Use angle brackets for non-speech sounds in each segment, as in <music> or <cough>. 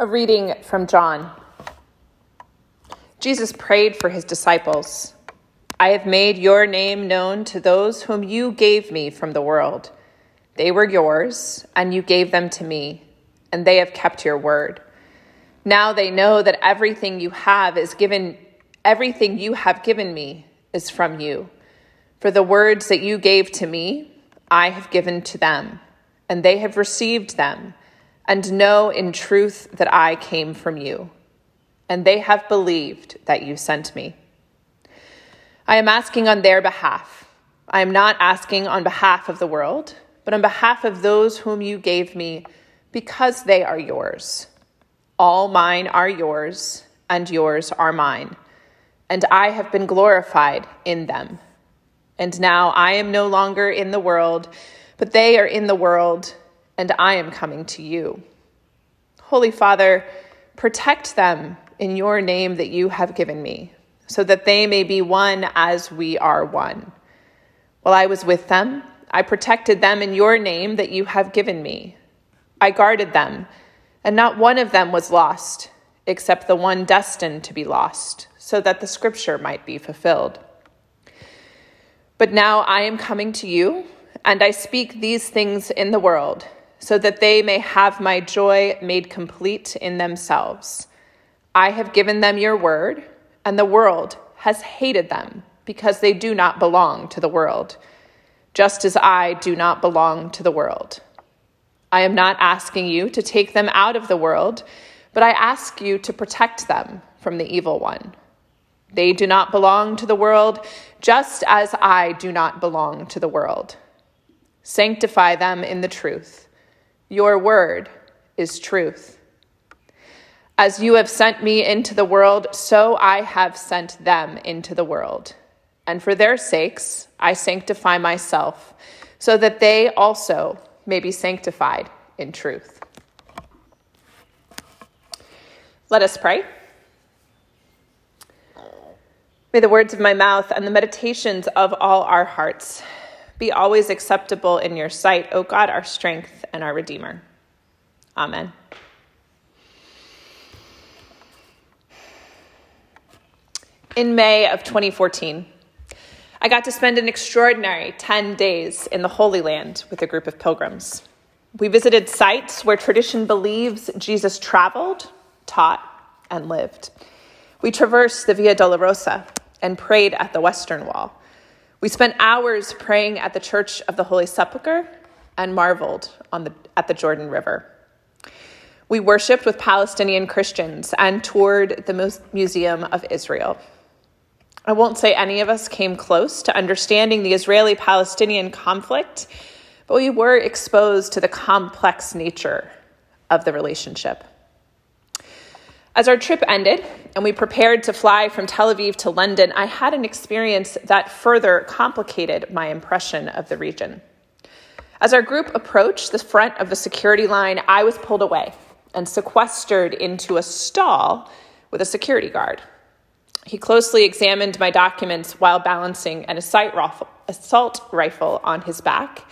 A reading from John. Jesus prayed for his disciples I have made your name known to those whom you gave me from the world. They were yours, and you gave them to me, and they have kept your word. Now they know that everything you have is given, everything you have given me is from you. For the words that you gave to me, I have given to them, and they have received them and know in truth that I came from you, and they have believed that you sent me. I am asking on their behalf. I am not asking on behalf of the world, but on behalf of those whom you gave me, because they are yours. All mine are yours, and yours are mine, and I have been glorified in them. And now I am no longer in the world, but they are in the world and I am coming to you. Holy Father, protect them in your name that you have given me, so that they may be one as we are one. While I was with them, I protected them in your name that you have given me. I guarded them, and not one of them was lost, except the one destined to be lost, so that the scripture might be fulfilled. But now I am coming to you, and I speak these things in the world so that they may have my joy made complete in themselves. I have given them your word, and the world has hated them because they do not belong to the world, just as I do not belong to the world. I am not asking you to take them out of the world, but I ask you to protect them from the evil one. They do not belong to the world, just as I do not belong to the world. Sanctify them in the truth. Your word is truth. As you have sent me into the world, so I have sent them into the world. And for their sakes, I sanctify myself, so that they also may be sanctified in truth. Let us pray. May the words of my mouth and the meditations of all our hearts be always acceptable in your sight, O God, our strength and our Redeemer. Amen. In May of 2014, I got to spend an extraordinary 10 days in the Holy Land with a group of pilgrims. We visited sites where tradition believes Jesus traveled, taught, and lived. We traversed the Via Dolorosa and prayed at the Western Wall we spent hours praying at the Church of the Holy Sepulchre and marveled on the, at the Jordan River. We worshiped with Palestinian Christians and toured the Museum of Israel. I won't say any of us came close to understanding the Israeli Palestinian conflict, but we were exposed to the complex nature of the relationship. As our trip ended and we prepared to fly from Tel Aviv to London, I had an experience that further complicated my impression of the region. As our group approached the front of the security line, I was pulled away and sequestered into a stall with a security guard. He closely examined my documents while balancing an assault rifle on his back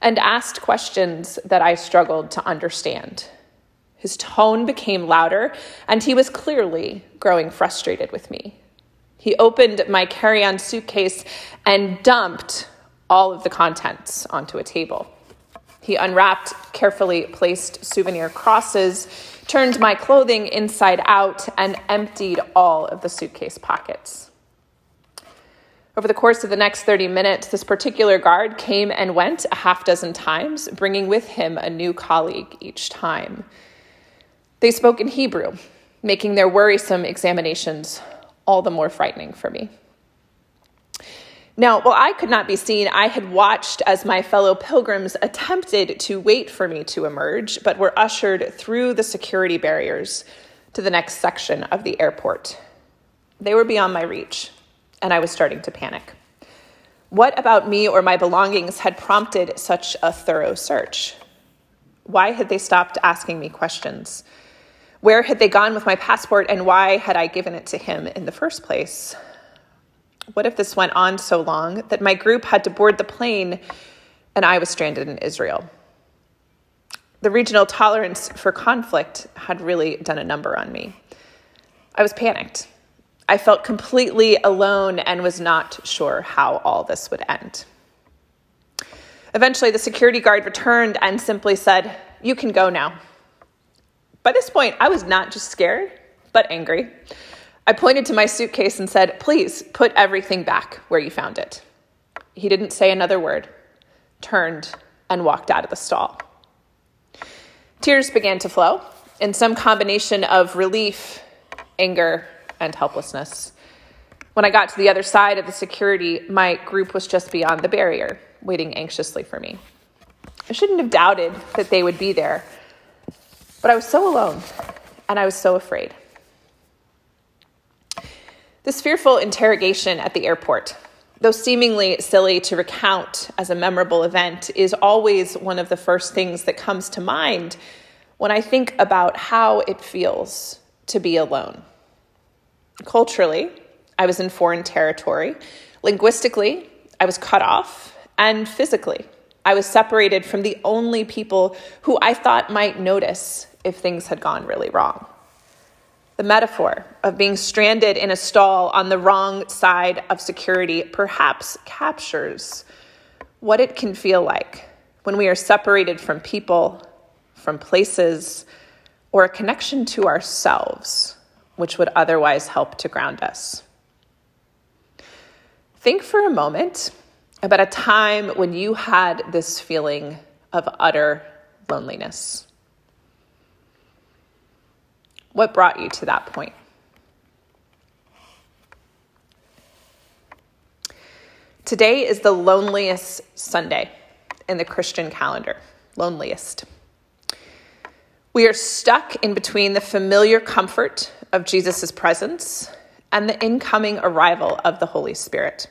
and asked questions that I struggled to understand. His tone became louder, and he was clearly growing frustrated with me. He opened my carry on suitcase and dumped all of the contents onto a table. He unwrapped carefully placed souvenir crosses, turned my clothing inside out, and emptied all of the suitcase pockets. Over the course of the next 30 minutes, this particular guard came and went a half dozen times, bringing with him a new colleague each time. They spoke in Hebrew, making their worrisome examinations all the more frightening for me. Now, while I could not be seen, I had watched as my fellow pilgrims attempted to wait for me to emerge, but were ushered through the security barriers to the next section of the airport. They were beyond my reach, and I was starting to panic. What about me or my belongings had prompted such a thorough search? Why had they stopped asking me questions? Where had they gone with my passport and why had I given it to him in the first place? What if this went on so long that my group had to board the plane and I was stranded in Israel? the regional tolerance for conflict had really done a number on me. I was panicked. I felt completely alone and was not sure how all this would end. Eventually, the security guard returned and simply said, You can go now. By this point, I was not just scared, but angry. I pointed to my suitcase and said, Please put everything back where you found it. He didn't say another word, turned, and walked out of the stall. Tears began to flow in some combination of relief, anger, and helplessness. When I got to the other side of the security, my group was just beyond the barrier, waiting anxiously for me. I shouldn't have doubted that they would be there, but I was so alone and I was so afraid. This fearful interrogation at the airport, though seemingly silly to recount as a memorable event, is always one of the first things that comes to mind when I think about how it feels to be alone. Culturally, I was in foreign territory. Linguistically, I was cut off. And physically, I was separated from the only people who I thought might notice if things had gone really wrong. The metaphor of being stranded in a stall on the wrong side of security perhaps captures what it can feel like when we are separated from people, from places, or a connection to ourselves, which would otherwise help to ground us. Think for a moment about a time when you had this feeling of utter loneliness. What brought you to that point? Today is the loneliest Sunday in the Christian calendar. Loneliest. We are stuck in between the familiar comfort of Jesus' presence and the incoming arrival of the Holy Spirit.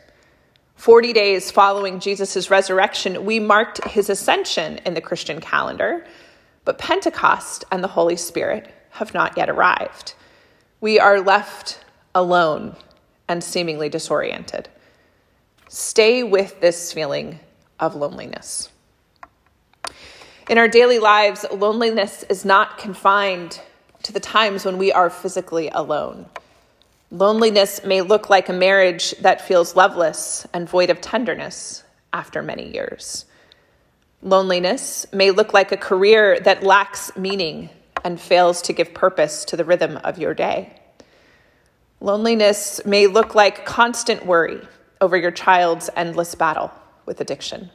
40 days following Jesus' resurrection, we marked his ascension in the Christian calendar, but Pentecost and the Holy Spirit have not yet arrived. We are left alone and seemingly disoriented. Stay with this feeling of loneliness. In our daily lives, loneliness is not confined to the times when we are physically alone. Loneliness may look like a marriage that feels loveless and void of tenderness after many years. Loneliness may look like a career that lacks meaning and fails to give purpose to the rhythm of your day. Loneliness may look like constant worry over your child's endless battle with addiction.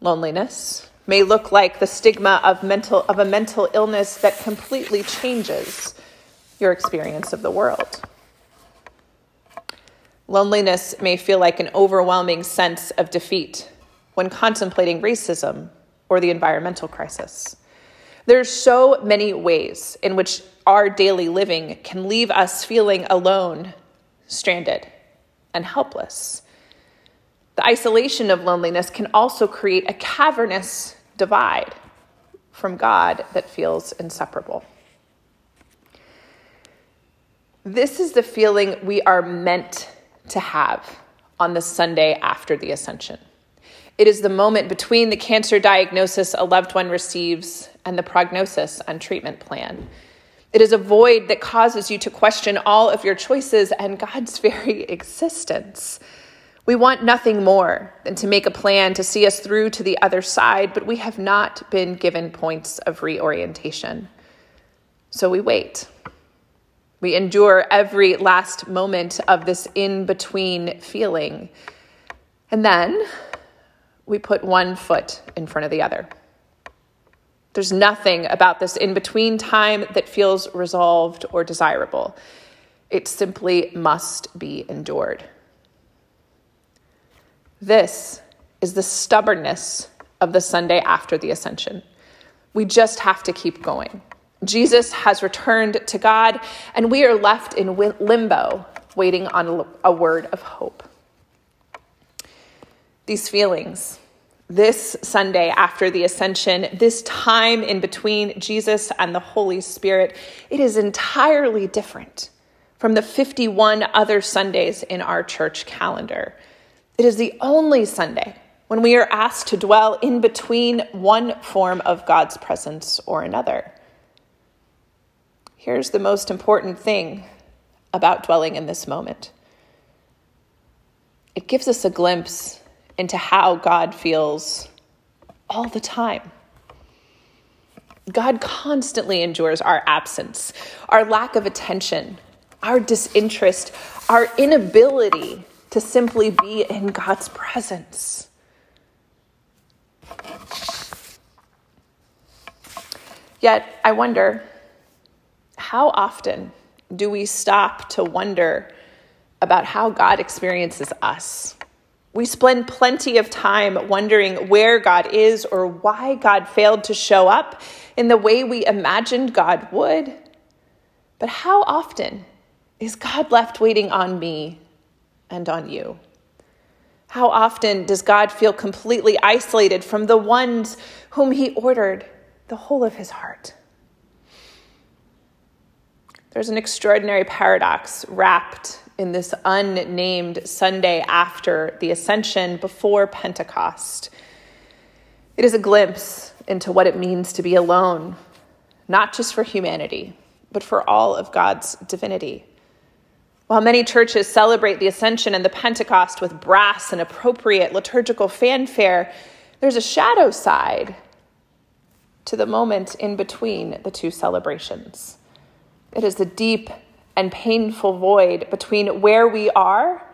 Loneliness may look like the stigma of, mental, of a mental illness that completely changes your experience of the world. Loneliness may feel like an overwhelming sense of defeat when contemplating racism or the environmental crisis. There's so many ways in which our daily living can leave us feeling alone, stranded, and helpless. The isolation of loneliness can also create a cavernous divide from God that feels inseparable. This is the feeling we are meant to have on the Sunday after the Ascension. It is the moment between the cancer diagnosis a loved one receives and the prognosis and treatment plan. It is a void that causes you to question all of your choices and God's <laughs> very existence. We want nothing more than to make a plan to see us through to the other side, but we have not been given points of reorientation. So we wait. We endure every last moment of this in between feeling. And then we put one foot in front of the other. There's nothing about this in between time that feels resolved or desirable. It simply must be endured. This is the stubbornness of the Sunday after the ascension. We just have to keep going. Jesus has returned to God, and we are left in limbo, waiting on a word of hope. These feelings, this Sunday after the ascension, this time in between Jesus and the Holy Spirit, it is entirely different from the 51 other Sundays in our church calendar. It is the only Sunday when we are asked to dwell in between one form of God's presence or another. Here's the most important thing about dwelling in this moment it gives us a glimpse into how God feels all the time. God constantly endures our absence, our lack of attention, our disinterest, our inability to simply be in God's presence. Yet, I wonder how often do we stop to wonder about how God experiences us? We spend plenty of time wondering where God is or why God failed to show up in the way we imagined God would. But how often is God left waiting on me and on you? How often does God feel completely isolated from the ones whom He ordered the whole of His heart? There's an extraordinary paradox wrapped in this unnamed Sunday after the Ascension before Pentecost. It is a glimpse into what it means to be alone, not just for humanity, but for all of God's divinity. While many churches celebrate the Ascension and the Pentecost with brass and appropriate liturgical fanfare, there's a shadow side to the moment in between the two celebrations. It is the deep and painful void between where we are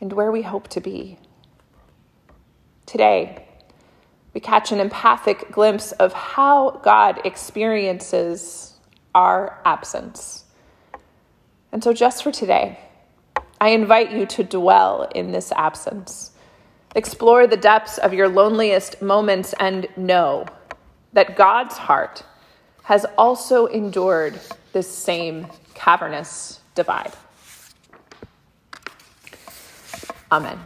and where we hope to be. Today, we catch an empathic glimpse of how God experiences our absence. And so, just for today, I invite you to dwell in this absence. Explore the depths of your loneliest moments and know that God's heart has also endured this same cavernous divide. Amen.